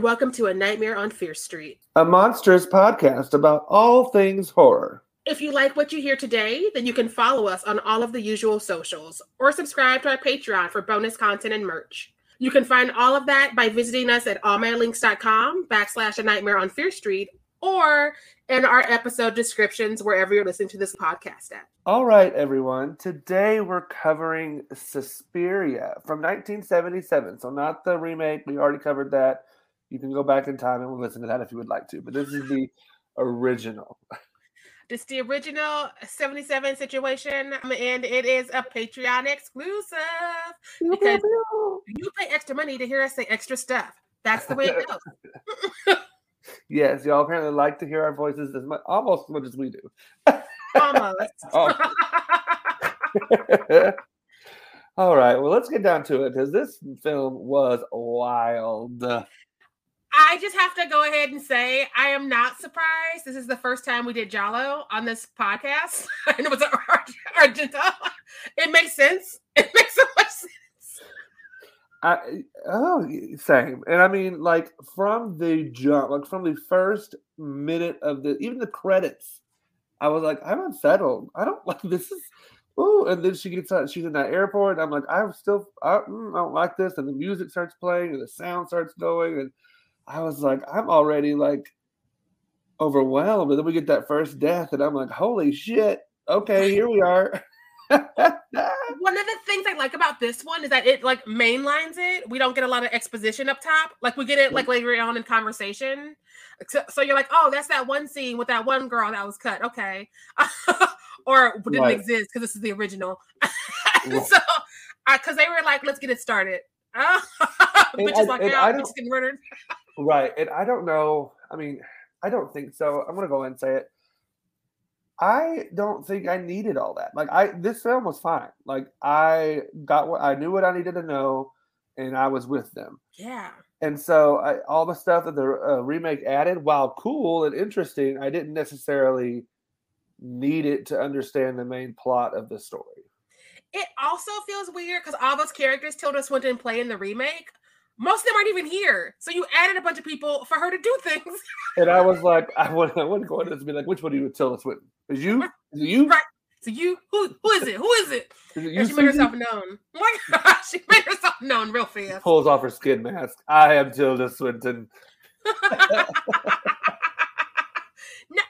and welcome to A Nightmare on Fierce Street, a monstrous podcast about all things horror. If you like what you hear today, then you can follow us on all of the usual socials or subscribe to our Patreon for bonus content and merch. You can find all of that by visiting us at allmylinks.com backslash a nightmare on Fierce Street or in our episode descriptions wherever you're listening to this podcast at. All right, everyone. Today we're covering Suspiria from 1977. So, not the remake. We already covered that. You can go back in time and listen to that if you would like to. But this is the original. This the original 77 situation, and it is a Patreon exclusive because you pay extra money to hear us say extra stuff. That's the way it goes. yes, y'all apparently like to hear our voices as much, almost as much as we do. Almost. Oh. All right, well, let's get down to it because this film was wild. I just have to go ahead and say I am not surprised. This is the first time we did Giallo on this podcast, and it was Argento. It makes sense. It makes so much sense. I oh same, and I mean like from the jump, like from the first minute of the even the credits, I was like, I'm unsettled. I don't like this is. Oh, and then she gets out. She's in that airport. I'm like, I'm still. I, mm, I don't like this. And the music starts playing, and the sound starts going, and I was like, I'm already like overwhelmed. And then we get that first death, and I'm like, holy shit. Okay, here we are. one of the things I like about this one is that it like mainlines it. We don't get a lot of exposition up top. Like we get it like later on in conversation. So, so you're like, oh, that's that one scene with that one girl that was cut. Okay. or didn't right. exist because this is the original. right. so because uh, they were like, let's get it started. Is like, yeah, just getting murdered. Right. And I don't know. I mean, I don't think so. I'm gonna go and say it. I don't think I needed all that. Like I this film was fine. Like I got what I knew what I needed to know and I was with them. Yeah. And so I, all the stuff that the uh, remake added, while cool and interesting, I didn't necessarily need it to understand the main plot of the story. It also feels weird because all those characters Tilda Swinton play in the remake most of them aren't even here. So you added a bunch of people for her to do things. and I was like, I wouldn't, I wouldn't go in to be like, which one do you tell us? Whitney? Is you? Is it you? Right. So you? Who? Who is it? Who is it? Is it you, she made herself known. My God, she made herself known real fast. Pulls off her skin mask. I am Tilda Swinton.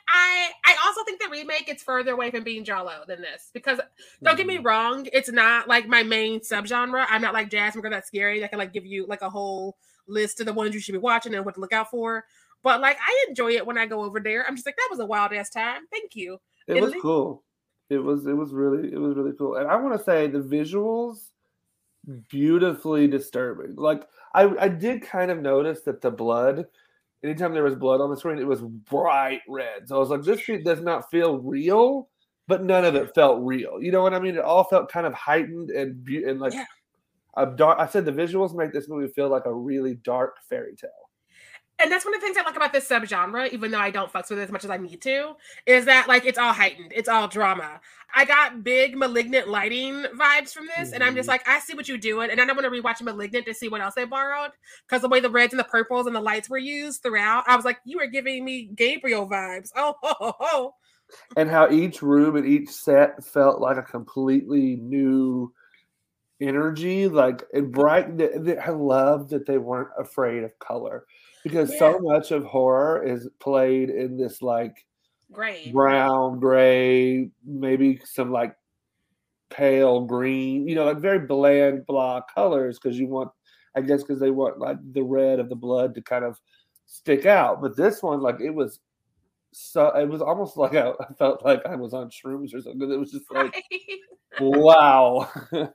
I I also think the remake gets further away from being Giallo than this because don't get me mm-hmm. wrong, it's not like my main subgenre. I'm not like Jasmine Girl That's Scary. I can like give you like a whole list of the ones you should be watching and what to look out for. But like I enjoy it when I go over there. I'm just like that was a wild ass time. Thank you. It and was cool. It was it was really it was really cool. And I want to say the visuals beautifully disturbing. Like I I did kind of notice that the blood anytime there was blood on the screen, it was bright red. So I was like, this shit does not feel real, but none of it felt real. You know what I mean? It all felt kind of heightened and and like yeah. a dark. I said the visuals make this movie feel like a really dark fairy tale and that's one of the things I like about this subgenre, even though I don't fucks with it as much as I need to, is that like it's all heightened, it's all drama. I got big malignant lighting vibes from this, mm-hmm. and I'm just mm-hmm. like, I see what you're doing, and I don't want to rewatch Malignant to see what else they borrowed because the way the reds and the purples and the lights were used throughout, I was like, you are giving me Gabriel vibes. Oh, ho, ho, ho. and how each room and each set felt like a completely new energy, like and bright. I love that they weren't afraid of color because yeah. so much of horror is played in this like gray, brown, gray, maybe some like pale green, you know, like very bland blah colors because you want, I guess, because they want like the red of the blood to kind of stick out. But this one, like, it was so it was almost like I, I, felt like I was on shrooms or something. It was just like, wow.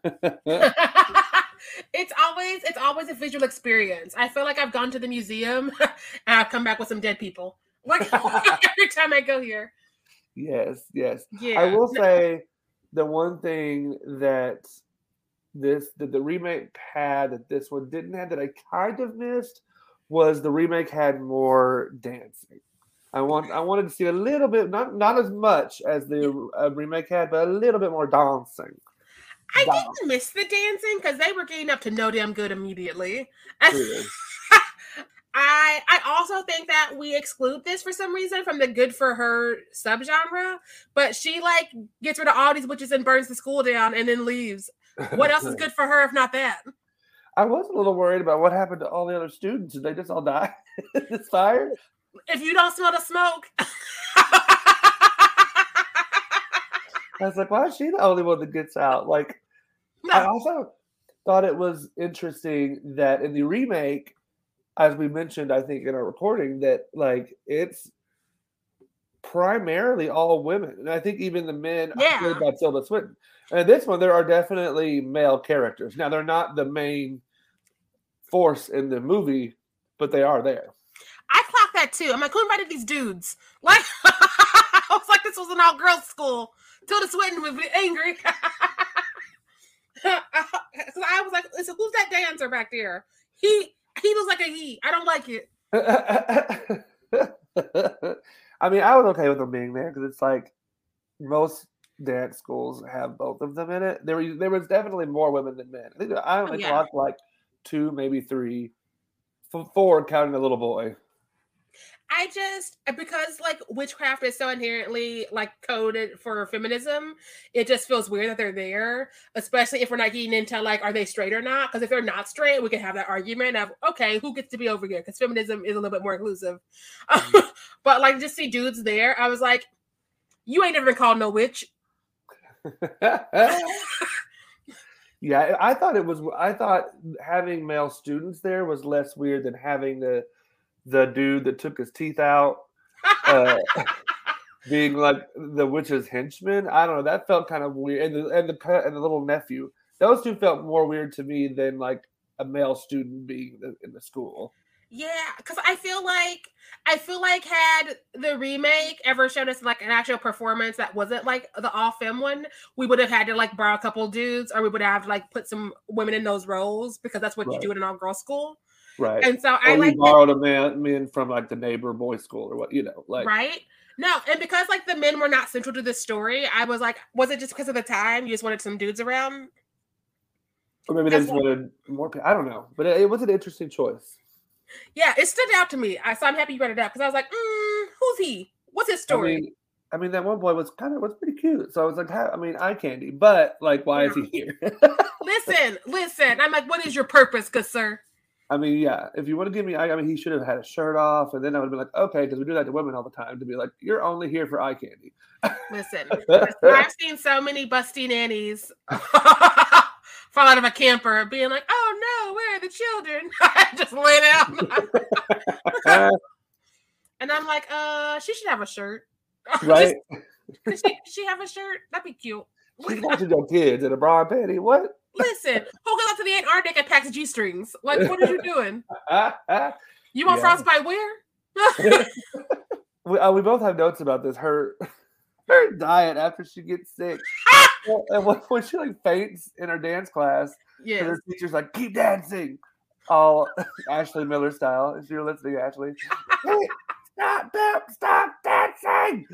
it's always it's always a visual experience. I feel like I've gone to the museum and I've come back with some dead people. Like every time I go here. Yes, yes. Yeah. I will say the one thing that this that the remake had that this one didn't have that I kind of missed was the remake had more dancing. I want I wanted to see a little bit, not not as much as the uh, remake had, but a little bit more dancing. I didn't miss the dancing because they were getting up to no damn good immediately. I I also think that we exclude this for some reason from the good for her subgenre, but she like gets rid of all these witches and burns the school down and then leaves. What else is good for her if not that? I was a little worried about what happened to all the other students. Did they just all die in this fire? If you don't smell the smoke. I was like, why is she the only one that gets out? Like, no. I also thought it was interesting that in the remake, as we mentioned, I think in our reporting, that like it's primarily all women, and I think even the men yeah. played by Tilda Swinton. And this one, there are definitely male characters. Now, they're not the main force in the movie, but they are there. I clocked that too. I'm like, who invited these dudes? Like, I was like, this was an all girls school. Tilda Swinton would be angry. So I was like, so who's that dancer back there? He he looks like a he. I don't like it. I mean, I was okay with them being there because it's like most dance schools have both of them in it. There was there was definitely more women than men. I think I only oh, yeah. clocked like two, maybe three, four, counting the little boy. I just because like witchcraft is so inherently like coded for feminism, it just feels weird that they're there, especially if we're not getting into like are they straight or not? Because if they're not straight, we can have that argument of okay, who gets to be over here? Because feminism is a little bit more inclusive. Mm-hmm. but like just see dudes there, I was like, you ain't never been called no witch. yeah, I thought it was. I thought having male students there was less weird than having the the dude that took his teeth out, uh, being like the witch's henchman. I don't know. That felt kind of weird. And the and the and the little nephew. Those two felt more weird to me than like a male student being in the school. Yeah, because I feel like I feel like had the remake ever shown us like an actual performance that wasn't like the all fem one, we would have had to like borrow a couple dudes, or we would have like put some women in those roles because that's what right. you do in an all girl school. Right. And so I like borrowed a man men from like the neighbor boys school or what you know, like right. No, and because like the men were not central to the story, I was like, was it just because of the time you just wanted some dudes around? Or maybe they just wanted more. I don't know, but it, it, was an interesting choice. Yeah, it stood out to me. I so I'm happy you brought it up because I was like, mm, who's he? What's his story? I mean, I mean, that one boy was kind of was pretty cute. So I was like, I mean, eye candy, but like, why yeah. is he here? listen, listen. I'm like, what is your purpose, good sir? I mean, yeah, if you want to give me, I mean, he should have had a shirt off, and then I would be like, okay, because we do that to women all the time to be like, you're only here for eye candy. Listen, I've seen so many busty nannies fall out of a camper being like, oh no, where are the children? Just lay down. and I'm like, uh, she should have a shirt. Right? Could she, could she have a shirt? That'd be cute. She's watching your kids in a bra and panty. What? Listen, who goes out to the Antarctic and packs G strings? Like, what are you doing? you want yeah. frostbite where? we, uh, we both have notes about this. Her her diet after she gets sick. and when, when she like faints in her dance class, yeah, her teacher's like, "Keep dancing," all Ashley Miller style. If you're listening, Ashley, hey, stop, stop, stop dancing.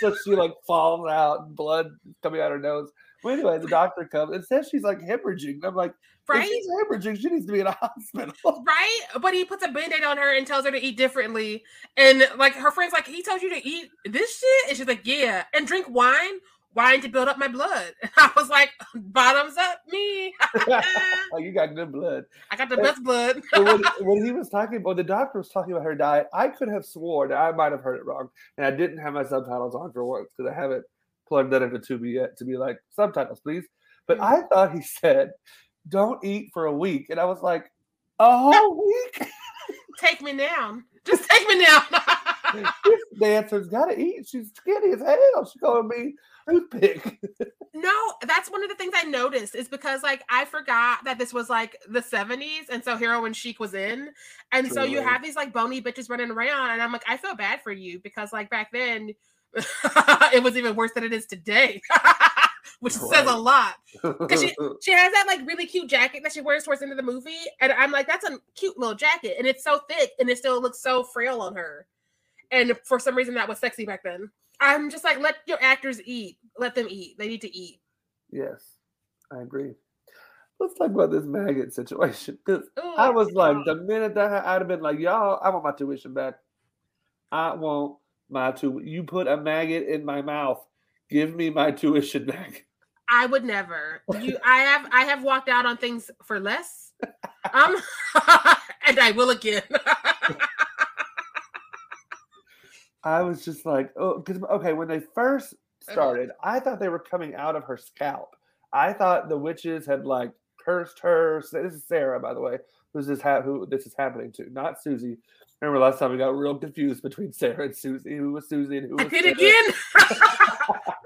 so she like falls out, blood coming out her nose. Well, anyway, the doctor comes and says she's like hemorrhaging. I'm like, right? She's hemorrhaging, she needs to be in a hospital. Right? But he puts a band-aid on her and tells her to eat differently. And like her friend's like, he told you to eat this shit? And she's like, Yeah. And drink wine wine to build up my blood. And I was like, bottoms up, me. oh, you got good blood. I got the best blood. when, when, he was talking about the doctor was talking about her diet, I could have sworn I might have heard it wrong, and I didn't have my subtitles on for once because I haven't plugged that into Tubi yet to be like subtitles, please. But mm-hmm. I thought he said, "Don't eat for a week," and I was like, "A whole week." take me down. Just take me down. this dancer's got to eat. She's skinny as hell. She's to be toothpick. no, that's one of the things I noticed is because like I forgot that this was like the 70s and so heroin chic was in. And True. so you have these like bony bitches running around and I'm like, I feel bad for you because like back then it was even worse than it is today. Which right. says a lot. Because she, she has that like really cute jacket that she wears towards the end of the movie. And I'm like, that's a cute little jacket. And it's so thick and it still looks so frail on her. And for some reason that was sexy back then. I'm just like, let your actors eat. Let them eat. They need to eat. Yes, I agree. let's talk about this maggot situation because I was like, the minute that I'd have been like, y'all, I want my tuition back. I want my tu. You put a maggot in my mouth. Give me my tuition back. I would never. You, I have, I have walked out on things for less. Um, and I will again. I was just like, oh, because okay, when they first started, I thought they were coming out of her scalp. I thought the witches had like cursed her. This is Sarah, by the way, who's this ha- who this is happening to, not Susie. Remember last time we got real confused between Sarah and Susie. Who was Susie and who was I did Sarah? again.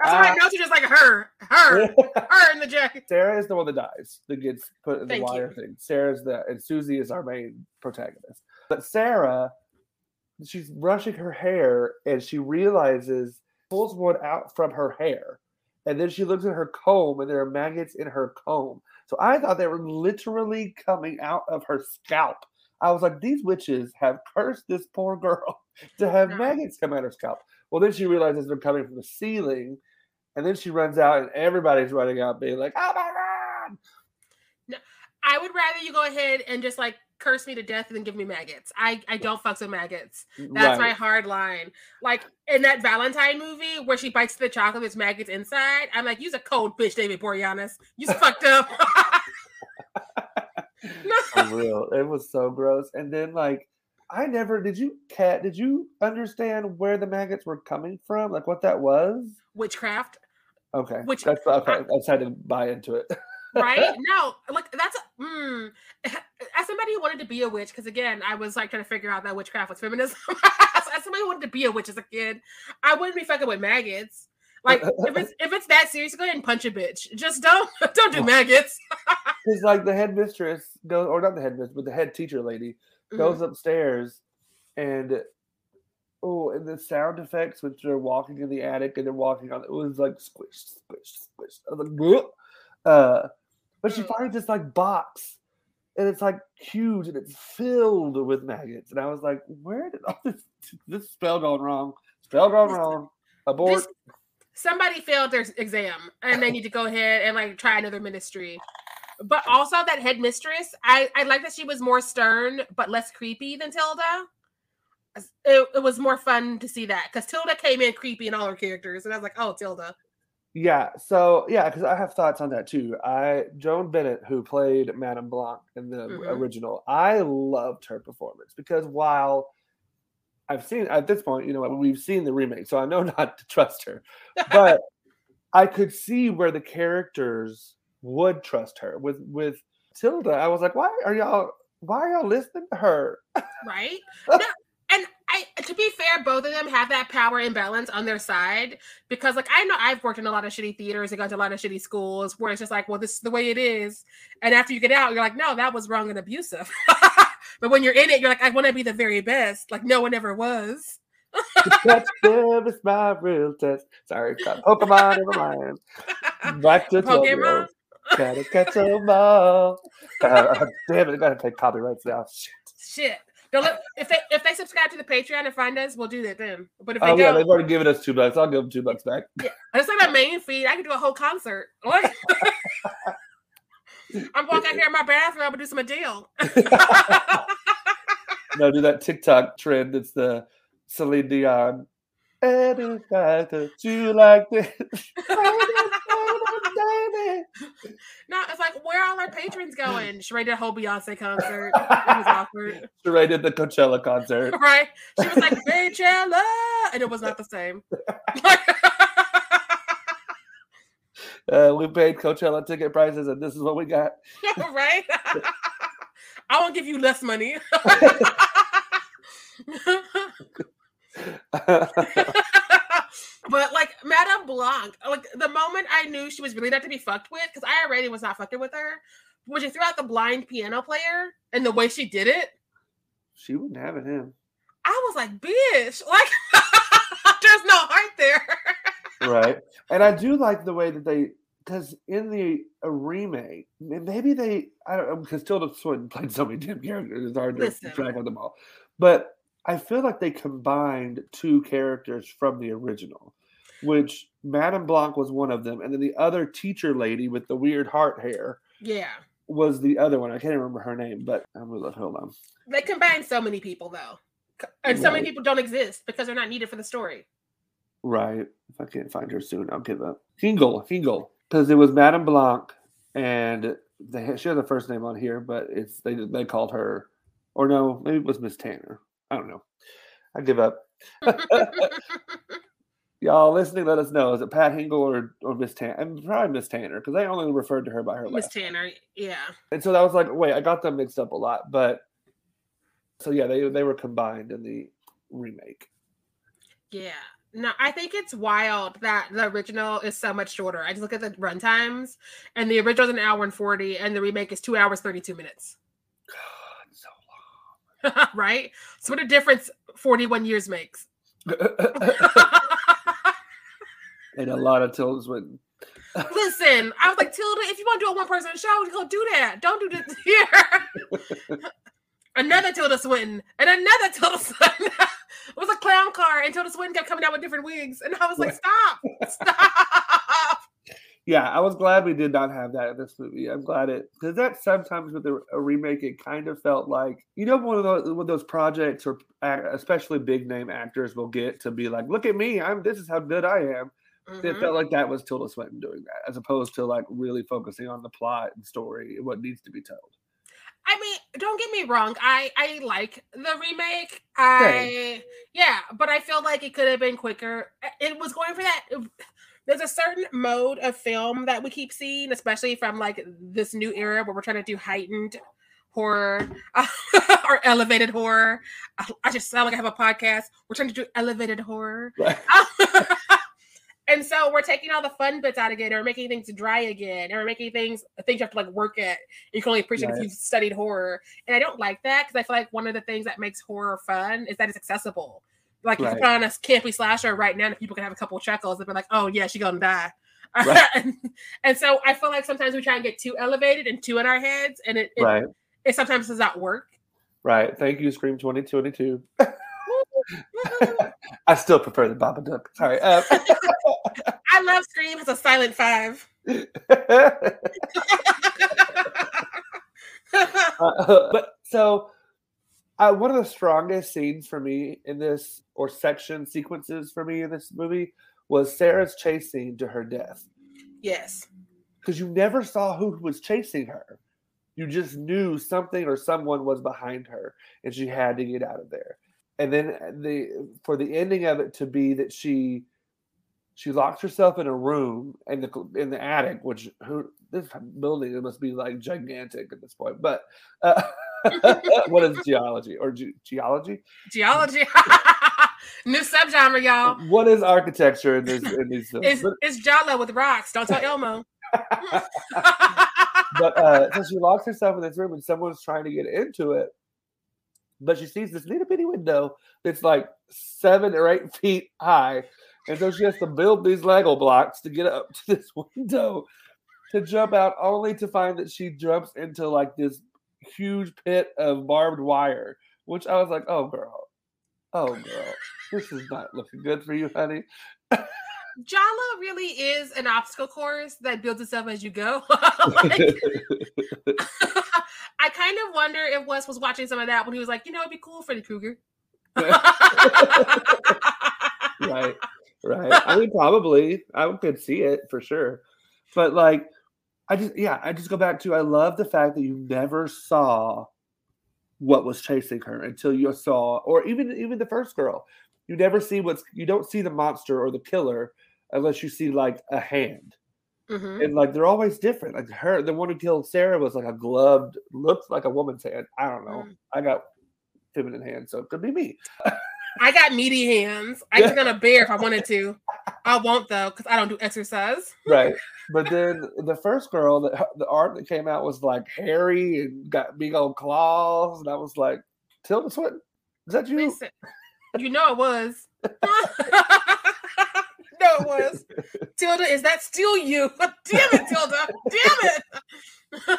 That's why I uh, know she's just like her, her, her in the jacket. Sarah is the one that dies, that gets put in the Thank wire you. thing. Sarah's the and Susie is our main protagonist. But Sarah, she's brushing her hair and she realizes pulls one out from her hair. And then she looks at her comb and there are maggots in her comb. So I thought they were literally coming out of her scalp. I was like, these witches have cursed this poor girl to have maggots come out of her scalp. Well, then she realizes they're coming from the ceiling, and then she runs out, and everybody's running out, being like, "Oh my god!" No, I would rather you go ahead and just like curse me to death and then give me maggots. I I don't fuck with maggots. That's right. my hard line. Like in that Valentine movie where she bites the chocolate, there's maggots inside. I'm like, use a cold bitch, David Boreanaz. You fucked up. For real. It was so gross. And then like I never did you cat did you understand where the maggots were coming from? Like what that was? Witchcraft. Okay. Which that's okay. I, I just had to buy into it. right? No, like that's mm, as somebody who wanted to be a witch, because again, I was like trying to figure out that witchcraft was feminism. as somebody who wanted to be a witch as a kid, I wouldn't be fucking with maggots. Like if it's if it's that serious, go ahead and punch a bitch. Just don't don't do maggots. Because like the headmistress goes, or not the headmistress, but the head teacher lady goes mm-hmm. upstairs, and oh, and the sound effects which they're walking in the attic and they're walking on it was like squish, squish, squish. I was like, uh, but she mm. finds this like box and it's like huge and it's filled with maggots. And I was like, where did all this this spell gone wrong? Spell gone wrong. Abort. This, somebody failed their exam and they need to go ahead and like try another ministry. But also that headmistress, I, I like that she was more stern but less creepy than Tilda. It, it was more fun to see that because Tilda came in creepy in all her characters, and I was like, oh, Tilda. Yeah, so yeah, because I have thoughts on that too. I Joan Bennett, who played Madame Blanc in the mm-hmm. original, I loved her performance because while I've seen at this point, you know, we've seen the remake, so I know not to trust her. But I could see where the characters would trust her. With with Tilda, I was like, why are y'all why are y'all listening to her? Right? No, and I to be fair, both of them have that power imbalance on their side because like I know I've worked in a lot of shitty theaters and gone to a lot of shitty schools where it's just like, well, this is the way it is. And after you get out, you're like, no, that was wrong and abusive. But when you're in it, you're like, I want to be the very best. Like no one ever was. that's them is my real test. Sorry, Pokemon, never mind. Back to Pokemon. Gotta catch them all. Uh, damn it, I gotta take copyrights now. Shit. Shit. Let, if they if they subscribe to the Patreon and find us, we'll do that then. But if they oh, yeah, they've already given us two bucks. I'll give them two bucks back. Yeah, it's like a main feed. I could do a whole concert. Like, I'm walking out here in my bathroom. I'm gonna do some Adele. no, do that TikTok trend. It's the Celine Dion. Everybody you like this. no, it's like where all our patrons going? Sharai did a whole Beyonce concert. It was awkward. Sharai did the Coachella concert. Right. She was like Coachella, and it was not the same. uh, we paid Coachella ticket prices, and this is what we got. right? I won't give you less money. But like Madame Blanc, like the moment I knew she was really not to be fucked with, because I already was not fucking with her, when she threw out the blind piano player and the way she did it, she wouldn't have it him. I was like, bitch, like there's no heart there right. And I do like the way that they because in the remake, maybe they I don't know because Tilda Swinton played so many damn characters, it's hard to Listen. track on them all. But I feel like they combined two characters from the original, which Madame Blanc was one of them, and then the other teacher lady with the weird heart hair. Yeah. was the other one. I can't remember her name, but I'm gonna. Hold on. They combined so many people though, and so many people don't exist because they're not needed for the story. Right. If I can't find her soon, I'll give up. Hingle, Hingle, because it was Madame Blanc, and they had, she has a first name on here, but it's they they called her, or no, maybe it was Miss Tanner. I don't know. I give up. Y'all listening, let us know. Is it Pat Hingle or or Miss Tanner? I'm probably Miss Tanner because I only referred to her by her Miss. Tanner, yeah. And so that was like, wait, I got them mixed up a lot, but so yeah, they they were combined in the remake. Yeah. No, I think it's wild that the original is so much shorter. I just look at the run times, and the original is an hour and 40, and the remake is two hours, 32 minutes. Right? So, what a difference 41 years makes. and a lot of Tilda Swinton. Listen, I was like, Tilda, if you want to do a one person show, go do that. Don't do this here. another Tilda Swinton and another Tilda Swinton. it was a clown car, and Tilda Swinton kept coming out with different wigs. And I was like, stop, stop. Yeah, I was glad we did not have that in this movie. I'm glad it because that sometimes with a, a remake, it kind of felt like you know one of those one of those projects or especially big name actors will get to be like, look at me, I'm this is how good I am. It Mhm. felt like that was Tilda Swinton doing that, as opposed to like really focusing on the plot and story and what needs to be told. I mean, don't get me wrong. I I like the remake. I yeah, but I feel like it could have been quicker. It was going for that. There's a certain mode of film that we keep seeing, especially from like this new era where we're trying to do heightened horror or elevated horror. I, I just sound like I have a podcast. We're trying to do elevated horror. Right. and so we're taking all the fun bits out again, or making things dry again, or making things things you have to like work at. You can only appreciate Right. if you've studied horror, and I don't like that because I feel like one of the things that makes horror fun is that it's accessible. Like you Right. can put on a campy slasher right now, and people can have a couple of chuckles and be like, "Oh yeah, she gonna die." Right. and, and so I feel like sometimes we try and get too elevated and too in our heads, and it it, Right, it sometimes does not work. right. Thank you, Scream 2022. I still prefer the Babadook. Sorry. Uh, I love Scream has a silent five. Uh, but so uh, one of the strongest scenes for me in this or section sequences for me in this movie was sarah's chase scene to her death. Yes. because you never saw who was chasing her. You just knew something or someone was behind her and she had to get out of there. And then the for the ending of it to be that she she locks herself in a room in the in the attic which who this building it must be like gigantic at this point but uh, what is geology or ge- geology Geology. New subgenre, y'all. what is architecture in this in these films It's, it's Giallo with rocks. Don't tell Elmo. but uh, so she locks herself in this room and someone's trying to get into it. But she sees this little bitty window that's like seven or eight feet high. And so she has to build these Lego blocks to get up to this window to jump out, only to find that she jumps into like this huge pit of barbed wire, which I was like, oh, girl. Oh, girl. This is not looking good for you, honey. Giallo really is an obstacle course that builds itself as you go. Like, I kind of wonder if Wes was watching some of that when he was like, you know, it'd be cool, Freddy Krueger. right right i mean probably i could see it for sure but like i just yeah i just go back to i love the fact that you never saw what was chasing her until you saw or even even the first girl. You never see what's you don't see the monster or the killer unless you see like a hand. Mhm. and like they're always different. Like her the one who killed sarah was like a gloved looked like a woman's hand. I don't know. Mm. i got feminine hands so it could be me I got meaty hands. I could on a bear if I wanted to. I won't though, because I don't do exercise. right but then the first girl that the art that came out was like hairy and got big old claws and i was like tilda swinton is that you Listen, you know it was. no, it was. Tilda, is that still you? Damn it, Tilda. Damn it.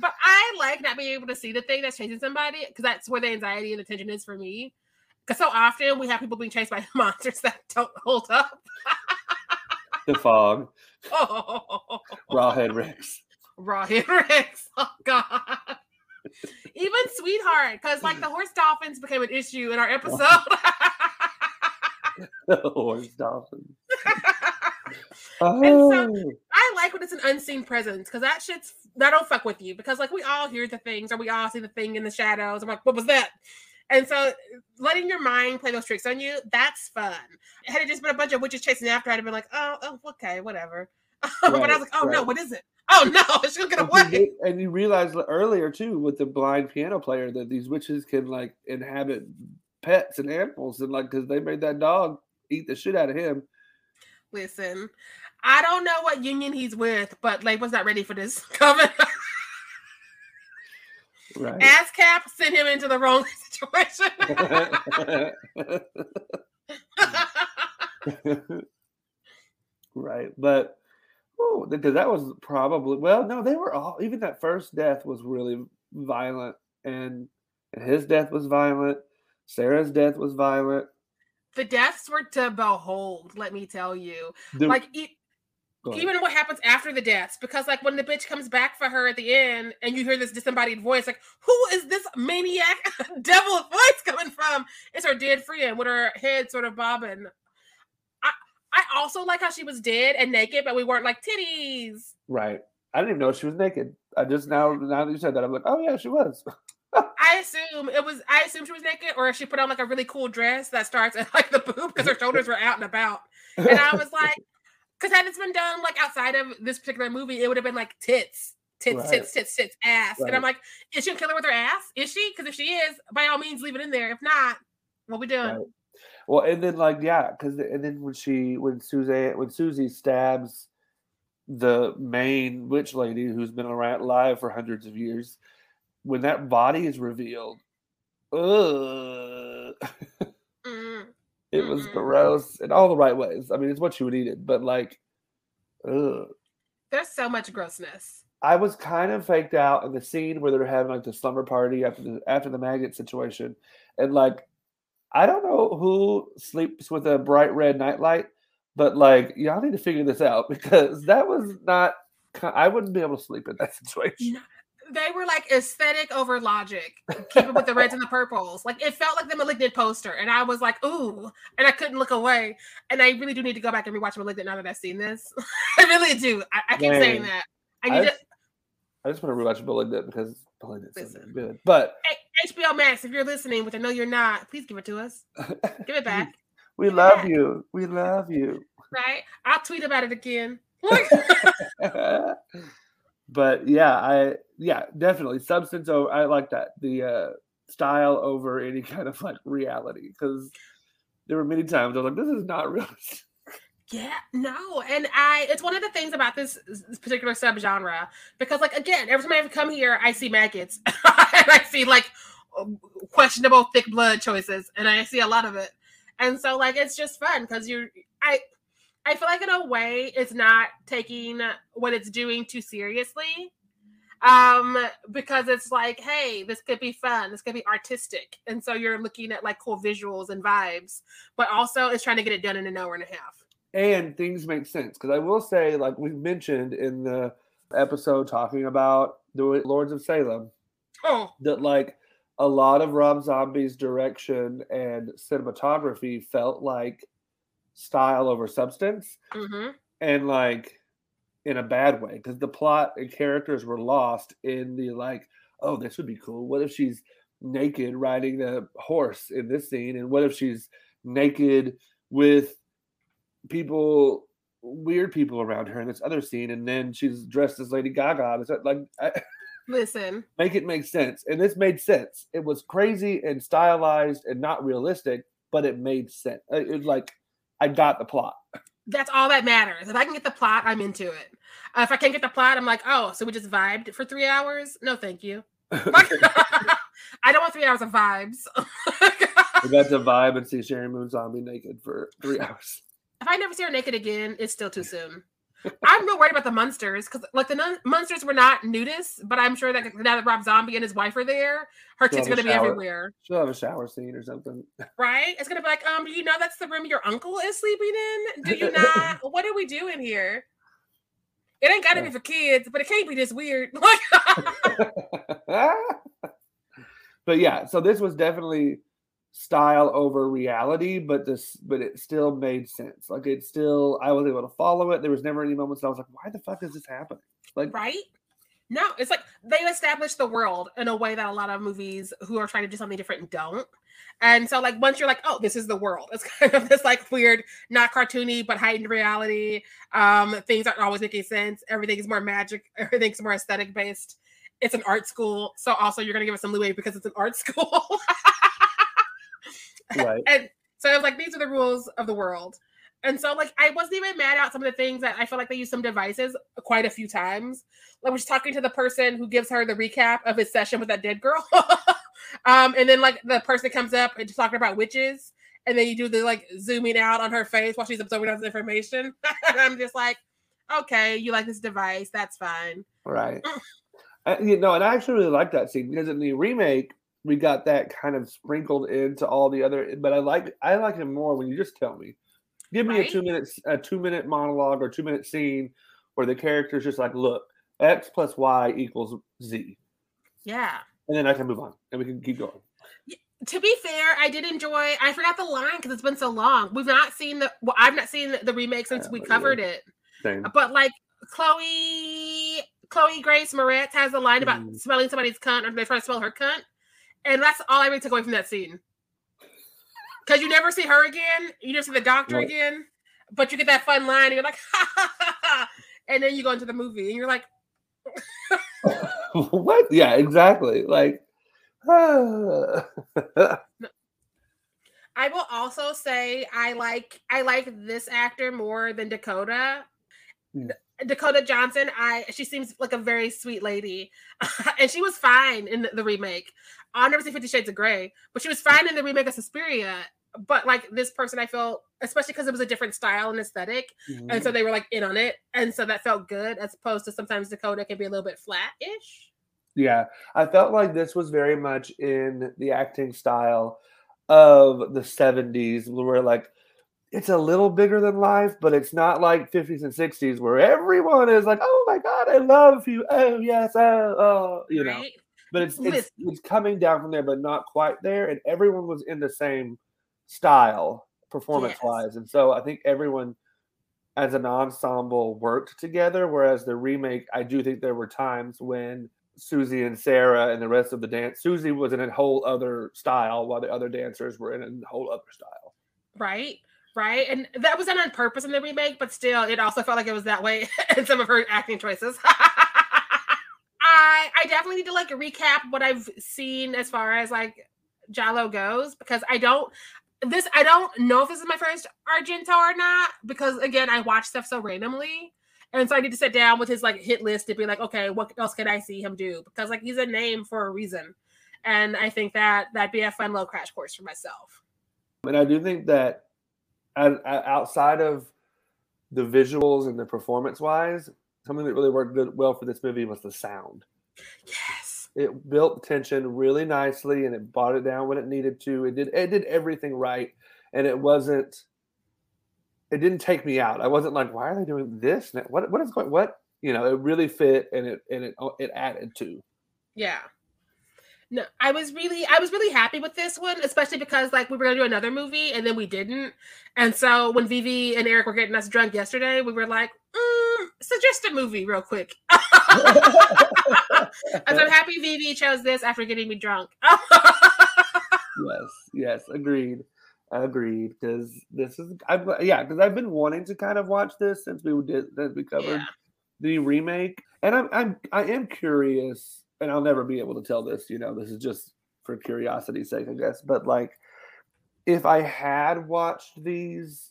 But I like not being able to see the thing that's chasing somebody because that's where the anxiety and the tension is for me. Because so often we have people being chased by monsters that don't hold up. the fog Oh, Rawhead Rex. Rawhead Rex. Oh God. Even Sweetheart, because like the horse dolphins became an issue in our episode. the horse dolphins. And so I like when it's an unseen presence because that shit's that don't fuck with you because like we all hear the things or we all see the thing in the shadows. I'm like, what was that? And so letting your mind play those tricks on you, that's fun. Had it just been a bunch of witches chasing after, I'd have been like, oh, oh okay, whatever. Right, but I was like, oh right. no, what is it? Oh no, she's gonna get away. And you realized earlier too with the blind piano player that these witches can like inhabit pets and animals and like because they made that dog eat the shit out of him. Listen, I don't know what union he's with, but like was not ready for this coming. right. ASCAP sent him into the wrong situation. right, but oh, because that was probably well, no, they were all even that first death was really violent, and and his death was violent. Sarah's death was violent. The deaths were to behold, let me tell you. The, like it, even what happens after the deaths, because like when the bitch comes back for her at the end, and you hear this disembodied voice, like who is this maniac devil voice coming from? It's her dead friend with her head sort of bobbing. I I also like how she was dead and naked, but we weren't like titties. Right. I didn't even know she was naked. I just now now that you said that, I'm like, oh yeah, she was. I assume it was. I assume she was naked, or she put on like a really cool dress that starts at like the boob because her shoulders were out and about. And I was like, because had this been done like outside of this particular movie, it would have been like tits, tits, right. tits, tits, tits, ass. Right. And I'm like, is she gonna kill her with her ass? Is she? Because if she is, by all means, leave it in there. If not, what we doing? Right. Well, and then like yeah, because and then when she when Susie when Susie stabs the main witch lady who's been around alive for hundreds of years, when that body is revealed, ugh. It was mm-hmm. gross in all the right ways. I mean, it's what you would eat it, but like, ugh. There's so much grossness. I was kind of faked out in the scene where they're having like the slumber party after the after the maggot situation, and like, I don't know who sleeps with a bright red nightlight, but like, y'all need to figure this out because that was not. I wouldn't be able to sleep in that situation they were like aesthetic over logic. Keep it with the reds and the purples. Like it felt like the Malignant poster, and I was like, ooh, and I couldn't look away. And I really do need to go back and rewatch Malignant now that I've seen this. I really do. I, I keep saying that. I need I just, to. I just want to rewatch Malignant because Malignant's so good. But hey, HBO Max, if you're listening, which I know you're not, please give it to us. give it back. we give love you. We love you. Right? I'll tweet about it again but yeah, I yeah, definitely substance over. I like that the uh, style over any kind of like reality because there were many times I was like, this is not real. Yeah, no, and I it's one of the things about this, this particular subgenre because like again, every time I come here, I see maggots and I see like questionable thick blood choices, and I see a lot of it, and so like it's just fun because you're I I feel like in a way it's not taking what it's doing too seriously. Um, because it's like, hey, this could be fun, this could be artistic. And so you're looking at like cool visuals and vibes, but also it's trying to get it done in an hour and a half. And things make sense. Because I will say, like we mentioned in the episode talking about the Lords of Salem, oh. that like a lot of Rob Zombie's direction and cinematography felt like style over substance mm-hmm. and like in a bad way because the plot and characters were lost in the like oh this would be cool. What if she's naked riding the horse in this scene? And what if she's naked with people weird people around her in this other scene and then she's dressed as lady gaga? It's like I, listen. Make it make sense. And this made sense. It was crazy and stylized and not realistic but it made sense. It was like I got the plot. That's all that matters. If I can get the plot, I'm into it. Uh, if I can't get the plot, I'm like, oh, so we just vibed for three hours? No, thank you. I don't want three hours of vibes. we got to vibe and see Sheri Moon Zombie naked for three hours. If I never see her naked again, it's still too soon. I'm real worried about the Munsters because, like, the nun- Munsters were not nudists, but I'm sure that now that Rob Zombie and his wife are there, her tits are going to be everywhere. She'll have a shower scene or something, right? It's going to be like, um, you know that's the room your uncle is sleeping in? Do you not? what are we doing here? It ain't gotta yeah. be for kids, but it can't be this weird. but yeah, so this was definitely style over reality, but this but it still made sense. Like it still I was able to follow it. There was never any moments I was like, why the fuck is this happening? Like right? No, it's like they established the world in a way that a lot of movies who are trying to do something different don't. And so, like, once you're like, oh, this is the world, it's kind of this like weird, not cartoony, but heightened reality. Um, things aren't always making sense. Everything is more magic, everything's more aesthetic based. It's an art school. So, also, you're to give us some leeway because it's an art school. Right. And so, I was like, these are the rules of the world. And so, like, I wasn't even mad at some of the things that I felt like they used some devices quite a few times. Like, was talking to the person who gives her the recap of his session with that dead girl. um, and then like the person comes up and just talking about witches, and then you do the like zooming out on her face while she's absorbing all this information. I'm just like, okay, you like this device, that's fine. Right. uh, you know, and I actually really like that scene because in the remake, we got that kind of sprinkled into all the other. But I like I like it more when you just tell me. Give me right? a two minutes a two minute monologue or two minute scene where the character's just like, look, X plus Y equals Z. Yeah and then I can move on and we can keep going. To be fair, I did enjoy. I forgot the line because it's been so long. We've not seen the. Well, I've not seen the, the remake since yeah, we covered yeah. it. Same. But like Chloe, Chloe Grace Moretz has a line about mm. smelling somebody's cunt or they're trying to smell her cunt, and that's all I really took away from that scene. Because you never see her again, you never see the doctor right. again, but you get that fun line, and you're like, ha ha ha ha, and then you go into the movie, and you're like. what? Yeah, exactly. Like, I will also say I like I like this actor more than Dakota. Mm. Dakota Johnson, I she seems like a very sweet lady, and she was fine in the, the remake. I'll never see Fifty Shades of Grey, but she was fine in the remake of Suspiria but like this person i felt especially because it was a different style and esthetic mm-hmm. and so mm-hmm. they were like in on it and so that felt good as opposed to sometimes dakota can be a little bit flat-ish yeah i felt like this was very much in the acting style of the 70s where like it's a little bigger than life but it's not like 50s and 60s where everyone is like oh my god i love you oh yes oh, oh you right? know but it's, it's it's coming down from there but not quite there and everyone was in the same style performance wise. Yes. And so I think everyone as an ensemble worked together. Whereas the remake, I do think there were times when Susie and Sarah and the rest of the dance, Susie was in a whole other style while the other dancers were in a whole other style. Right. Right. And that was done on purpose in the remake, but still, it also felt like it was that way in some of her acting choices. I I definitely need to like recap what I've seen as far as like Giallo goes because I don't this I don't know if this is my first Argento or not because again I watch stuff so randomly. And so I need to sit down with his like hit list to be like, okay, what else can I see him do? Because like he's a name for a reason. And I think that that'd be a fun little crash course for myself. And I do think that outside of the visuals and the performance wise, something that really worked good, well for this movie was the sound. Yes it built tension really nicely and it brought it down when it needed to. It did it did everything right, and it wasn't. It didn't take me out. I wasn't like, why are they doing this? What what is going? What you know? It really fit and it and it it added to. Yeah. No, I was really, I was really happy with this one, especially because like we were gonna do another movie and then we didn't. And so when Vivi and Eric were getting us drunk yesterday, we were like, mm, suggest a movie real quick. I'm happy Vivi chose this after getting me drunk. yes, yes, agreed. Agreed. Because this is, I've, yeah, because I've been wanting to kind of watch this since we did, since we covered yeah. the remake, and I'm, I'm, I am curious, and I'll never be able to tell this. You know, this is just for curiosity's sake, I guess. But like, if I had watched these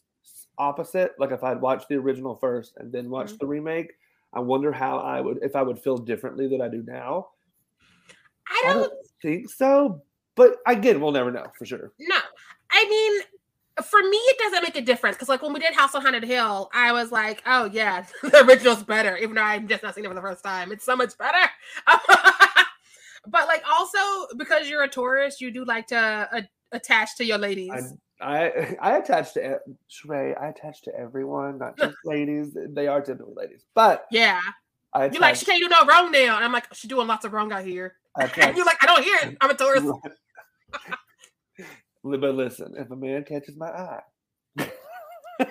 opposite, like if I'd watched the original first and then watched mm-hmm. the remake, I wonder how I would if I would feel differently than I do now. I don't, I don't think so, but again, we'll never know for sure. No, I mean, for me, it doesn't make a difference because, like, when we did House on Haunted Hill, I was like, "Oh yeah, the original's better," even though I'm just not seeing it for the first time. It's so much better. but like, also because you're a Taurus, you do like to uh, attach to your ladies. I I attach to Sheree. I attach to everyone, not just ladies. They are typically ladies, but yeah. I You're like, she can't do no wrong now. And I'm like, she's doing lots of wrong out here. And you're like, I don't hear it. I'm a Taurus. but listen, if a man catches my eye,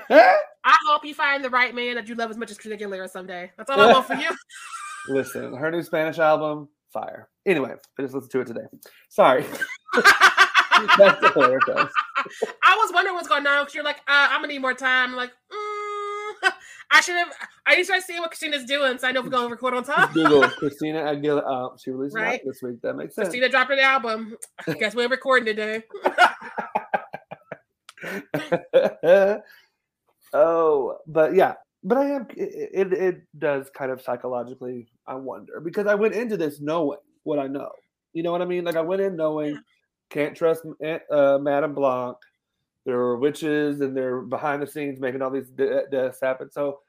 I hope you find the right man that you love as much as Christina Aguilera someday. That's all I want for you. listen, her new Spanish album, fire. Anyway, I just listened to it today. Sorry. That's hilarious. I was wondering what's going on because you're like, uh, I'm gonna need more time. I'm like, mm, I should have. I need to try to see what Christina's doing, so I know we're gonna record on time. Google Christina Aguilera. Uh, she released right? an album this week. That makes sense. Christina dropped an album. I guess we're recording today. oh, but yeah, but I am. It, it, does kind of psychologically. I wonder because I went into this knowing what I know. You know what I mean? Like I went in knowing can't trust uh, Madame Blanc. There are witches and they're behind the scenes making all these deaths happen. So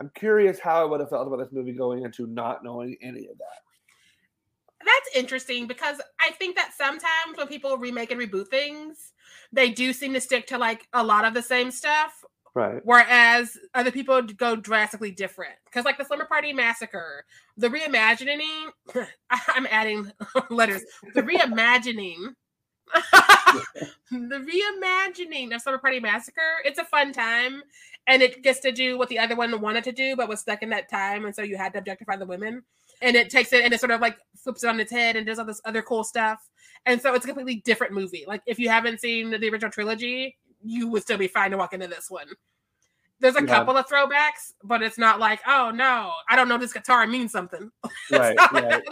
I'm curious how I would have felt about this movie going into not knowing any of that. That's interesting because I think that sometimes when people remake and reboot things, they do seem to stick to like a lot of the same stuff. Right. Whereas other people go drastically different. Because like the Slumber Party Massacre, the reimagining, I'm adding letters. The reimagining the reimagining of Slumber Party Massacre. It's a fun time, and it gets to do what the other one wanted to do, but was stuck in that time, and so you had to objectify the women. And it takes it and it sort of like flips it on its head and does all this other cool stuff. And so it's a completely different movie. Like if you haven't seen the original trilogy, you would still be fine to walk into this one. There's a yeah. couple of throwbacks, but it's not like, oh no, I don't know this guitar means something. right, right,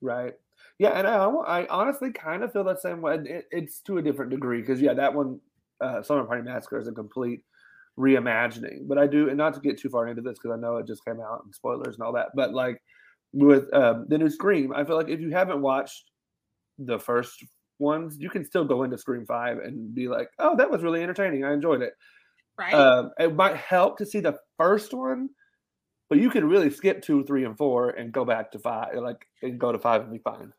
right. Yeah, and I, I honestly kind of feel that same way. It, it's to a different degree because yeah, that one, uh, Slumber Party Massacre, is a complete reimagining. But I do, and not to get too far into this because I know it just came out and spoilers and all that. But like with um, the new Scream, I feel like if you haven't watched the first ones, you can still go into Scream Five and be like, "Oh, that was really entertaining. I enjoyed it." Right. Um, it might help to see the first one, but you can really skip two, three, and four and go back to five, like and go to five and be fine.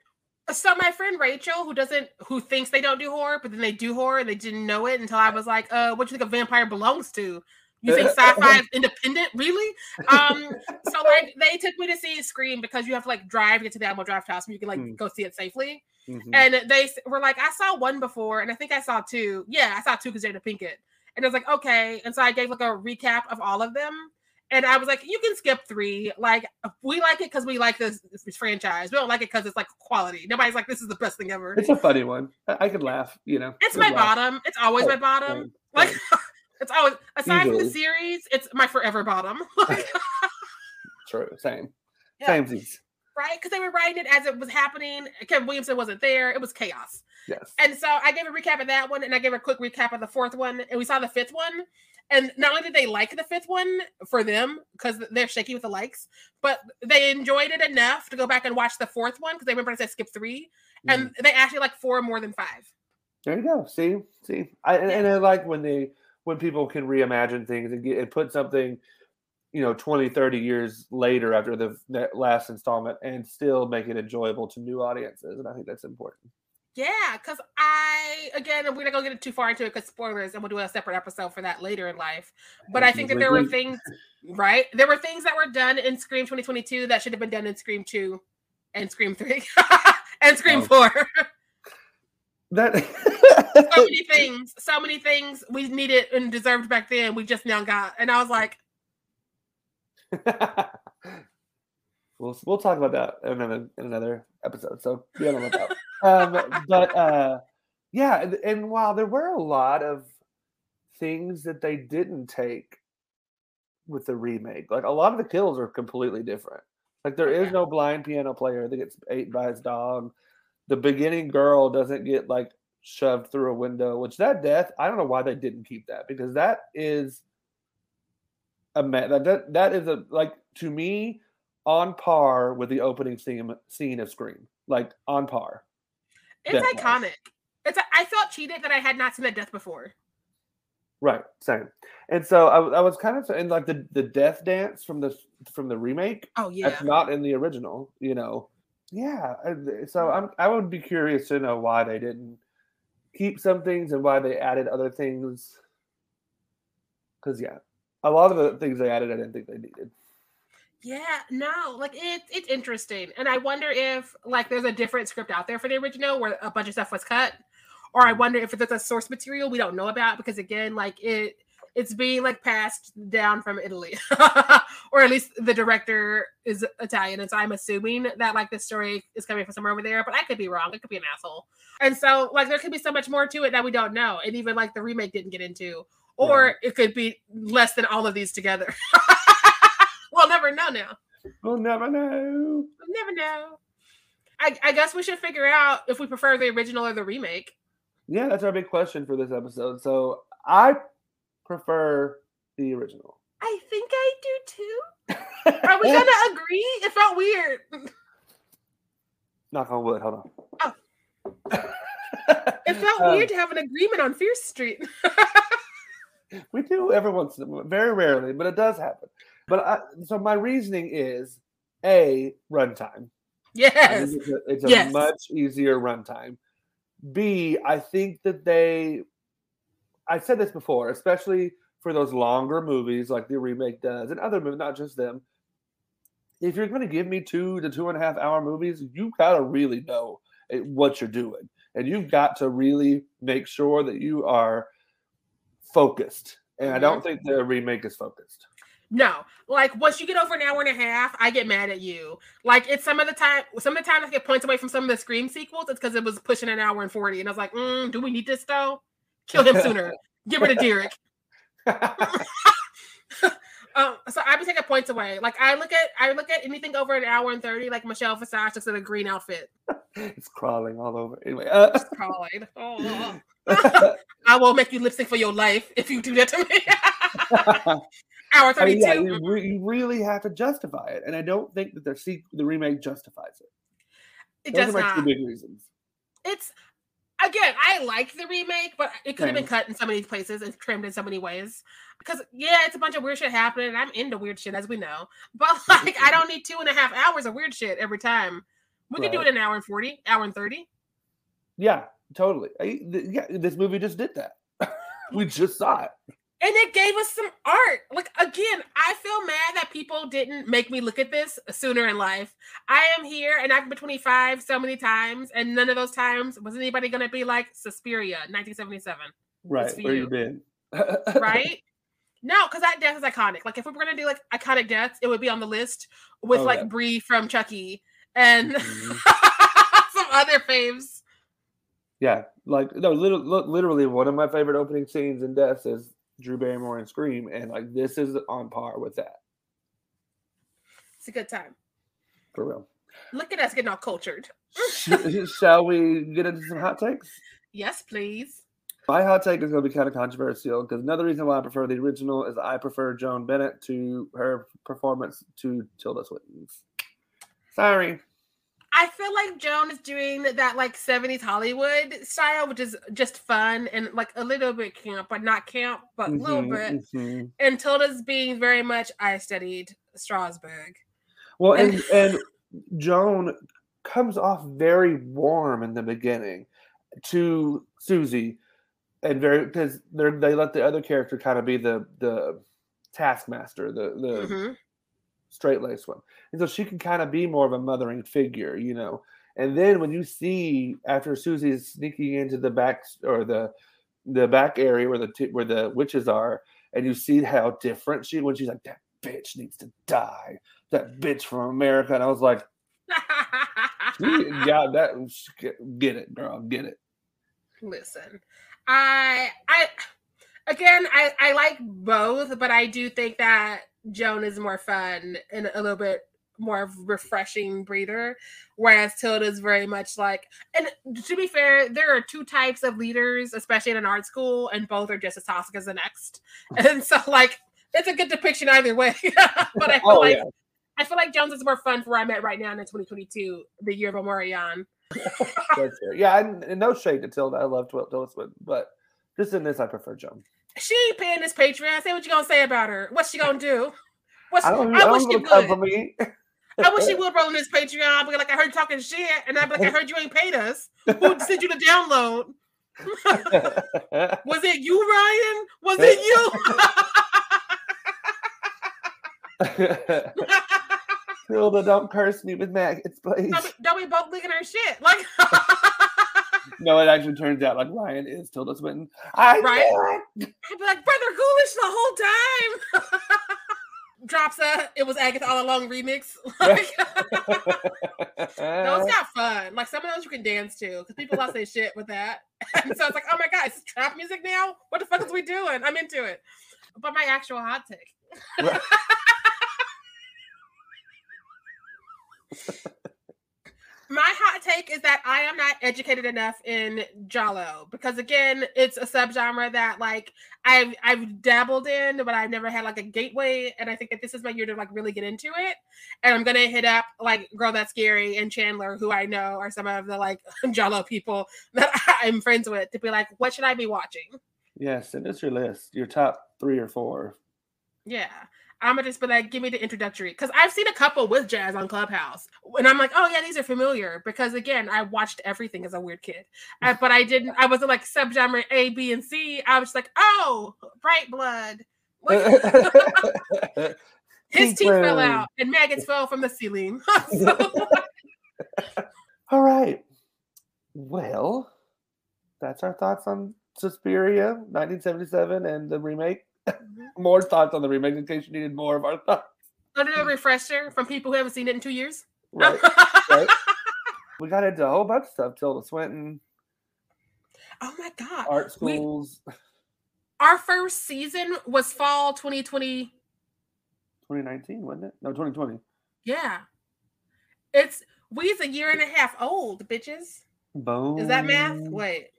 So my friend Rachel, who doesn't, who thinks they don't do horror, but then they do horror, and they didn't know it until I was like, "Uh, what do you think a vampire belongs to?" You think sci-fi is independent, really? Um, so like they took me to see Scream because you have to like drive get to the Alamo Drafthouse and you can like mm. go see it safely. Mm-hmm. And they were like, I saw one before, and I think I saw two. Yeah, I saw two because Jada Pinkett. And I was like, okay. And so I gave like a recap of all of them. And I was like, you can skip three. Like, we like it because we like this, this, franchise. We don't like it because it's like quality. Nobody's like, this is the best thing ever. It's a funny one. I, I could laugh, you know. It's my laugh. bottom. It's always oh, my bottom. like, it's always, aside from the series, it's my forever bottom. True. Same. Yeah. Same these. Right? Because they were writing it as it was happening. Kevin Williamson wasn't there. It was chaos. Yes. And so I gave a recap of that one and I gave a quick recap of the fourth one. And we saw the fifth one. And not only did they like the fifth one for them because they're shaky with the likes, but they enjoyed it enough to go back and watch the fourth one because they remember I said skip three, mm. and they actually like four more than five. There you go. See, see, I, and, and I like when they when people can reimagine things and, get, and put something you know 20 30 years later after the last installment and still make it enjoyable to new audiences and i think that's important yeah, because I again we're not gonna get too far into it because spoilers, and we'll do a separate episode for that later in life. But I think that there were things, right? There were things that were done in Scream 2022 that should have been done in Scream 2 and Scream 3 and Scream oh. 4. That so many things, so many things we needed and deserved back then. We just now got, and I was like, we'll we'll talk about that in another, in another episode. So be on the lookout um, but uh, yeah, and, and while there were a lot of things that they didn't take with the remake, like a lot of the kills are completely different. Like there is no blind piano player that gets ate by his dog. The beginning girl doesn't get like shoved through a window, which that death, I don't know why they didn't keep that because that is a that that, that is a like to me on par with the opening scene scene of Scream, like on par. It's iconic. It's a, I felt cheated that I had not seen that death before. Right, same. And so I, I was kind of in like the the death dance from the from the remake. Oh yeah, that's not in the original. You know, yeah. Uh, so hmm. I'm I would be curious to know why they didn't keep some things and why they added other things. Because yeah, a lot of the things they added, I didn't think they needed. Yeah, no, like it's it's interesting, and I wonder if like there's a different script out there for the original where a bunch of stuff was cut, or I hmm. wonder if there's a source material we don't know about because again, like it it's being like passed down from Italy, or at least the director is Italian, and so I'm assuming that like the story is coming from somewhere over there, but I could be wrong. It could be an asshole, and so like there could be so much more to it that we don't know, and even like the remake didn't get into, or yeah. it could be less than all of these together. we'll never know now. We'll never know. We'll never know. I, I guess we should figure out if we prefer the original or the remake. Yeah, that's our big question for this episode. So I prefer the original. I think I do too. Are we gonna agree? It felt weird. Knock on wood. Hold on. Oh. it felt um, weird to have an agreement on Fierce Street. we do every once in a while, very rarely, but it does happen. But I, so my reasoning is a runtime. Yes, it's a, it's a yes. much easier runtime. B, I think that they. I said this before, especially for those longer movies like the remake does, and other movies, not just them. If you're going to give me two to two and a half hour movies, you gotta really know what you're doing, and you've got to really make sure that you are focused. And mm-hmm. I don't think the remake is focused. No, like once you get over an hour and a half, I get mad at you. Like it's some of the time, some of the time I get points away from some of the Scream sequels. It's because it was pushing an hour and forty, and I was like, mm, "Do we need this though? Kill him sooner. Get rid of Derek." um, so I be taking points away. Like I look at, I look at anything over an hour and thirty, like Michelle Visage looks in a green outfit. it's crawling all over. Anyway, uh. it's crawling. Oh. I will make you lip sync for your life if you do that to me. Hour 32. I mean, yeah, you, re- you, really have to justify it. And I don't think that the, se- the remake justifies it. It Those does are my not. two big reasons. It's, again, I like the remake, but it could have been cut in so many places and trimmed in so many ways. Because, yeah, it's a bunch of weird shit happening. And I'm into weird shit, as we know. But, like, I don't need two and a half hours of weird shit every time. We right. could do it in an hour and 40, hour and 30. Yeah, totally. I, th- yeah, this movie just did that. we just saw it and it gave us some art. Like again, I feel mad that people didn't make me look at this sooner in life. I am here and I've been 25 so many times, and none of those times was anybody gonna be like Suspiria, 1977. Right. Where you been? right? No, because that death is iconic. Like if we were gonna do like iconic deaths, it would be on the list with oh, like yeah. Bree from Chucky and mm-hmm. some other faves. Yeah, like no, literally, literally one of my favorite opening scenes in deaths is Drew Barrymore and Scream, and like this is on par with that. It's a good time. For real. Look at us getting all cultured. Shall we get into some hot takes? Yes, please. My hot take is going to be kind of controversial because another reason why I prefer the original is I prefer Joan Bennett to her performance to Tilda Swinton's. Sorry. I feel like Joan is doing that like 70s Hollywood style, which is just fun and like a little bit camp, but not camp, but a mm-hmm, little bit. Mm-hmm. And Tilda's being very much I studied Strasberg. Well, and and Joan comes off very warm in the beginning to Susie, and very because they they let the other character kind of be the the taskmaster, the the mm-hmm straight laced one. And so she can kind of be more of a mothering figure, you know. And then when you see after Susie is sneaking into the back or the the back area where the t- where the witches are, and you see how different she when she's like that bitch needs to die, that bitch from America, and I was like, yeah, that get it, girl, get it. Listen, I I again I I like both, but I do think that Joan is more fun and a little bit more refreshing breather, whereas Tilda's very much like. And to be fair, there are two types of leaders, especially in an art school, and both are just as toxic as the next. And so, like, it's a good depiction either way. but I feel oh, like yeah. I feel like Joan's is more fun for where I'm at right now in 2022, the year of Omarion. yeah, and, and, no shade to Tilda. I love Tilda but just in this, I prefer Joan. She ain't paying this Patreon. Say what you gonna say about her. What's she gonna do? What's, I, don't, I, I wish she would. For me. I wish she would roll in this Patreon. But like I heard you talking shit, and I'd be like, I heard you ain't paid us. Who sent you the download? Was it you, Ryan? Was it you? Tilda, don't curse me with maggots, please. don't, be, don't be both licking her shit. Like, no, it actually turns out like Ryan is Tilda Swinton. I right? I'd be like, Brother Ghoulish the whole time. Drops a it was Agatha all along remix. Like, no, it's not fun. Like some of those you can dance to because people lost their shit with that. And so it's like, oh my god, it's trap music now. What the fuck is we doing? I'm into it. But my actual hot take. My hot take is that I am not educated enough in Giallo because again, it's a subgenre that like I've I've dabbled in, but I've never had like a gateway. And I think that this is my year to like really get into it. And I'm gonna hit up like Girl That's Scary and Chandler, who I know are some of the like Giallo people that I'm friends with, to be like, what should I be watching? Yes, send us your list, your top three or four. Yeah. I'm gonna just be like, give me the introductory because I've seen a couple with jazz on Clubhouse, and I'm like, oh yeah, these are familiar because again, I watched everything as a weird kid, uh, but I didn't. I wasn't like subgenre A, B, and C. I was like, oh, bright blood. His teeth fell out and maggots fell from the ceiling. All right. Well, that's our thoughts on Suspiria 1977 and the remake. Mm-hmm. more thoughts on the remake in case you needed more of our thoughts. A little refresher from people who haven't seen it in two years. Right. right. We got into a whole bunch of stuff. Tilda Swinton. Oh my god. Art schools. We, our first season was fall 2020. 2019, wasn't it? No, 2020. Yeah. It's we's a year and a half old, bitches. Boom. Is that math? Wait.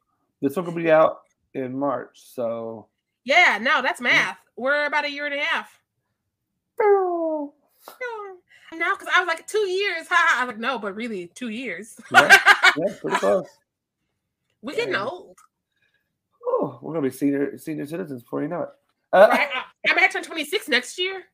This one will be out in March, so yeah, no, that's math. We're about a year and a half. No, because I was like two years. Ha! I was like, no, but really two years. yeah, yeah, pretty close. We getting yeah. old. Oh, we're gonna be senior senior citizens before you know it. Uh, right? I, I'm turn 26 next year.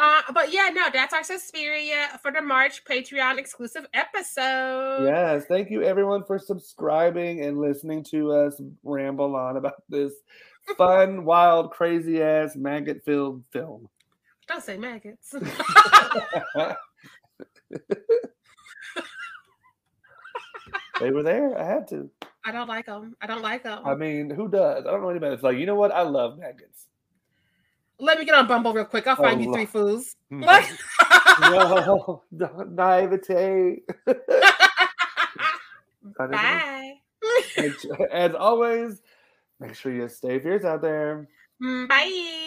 Uh, but yeah, no, that's our Suspiria for the March Patreon exclusive episode. Yes, thank you everyone for subscribing and listening to us ramble on about this fun, wild, crazy ass maggot filled film. Don't say maggots. they were there. I had to. I don't like them. I don't like them. I mean, who does? I don't know anybody. It's like, you know what? I love maggots. Let me get on Bumble real quick. I'll find oh, you three fools. Hmm. no, naivete. Bye. As always, make sure you stay fierce out there. Mm, bye.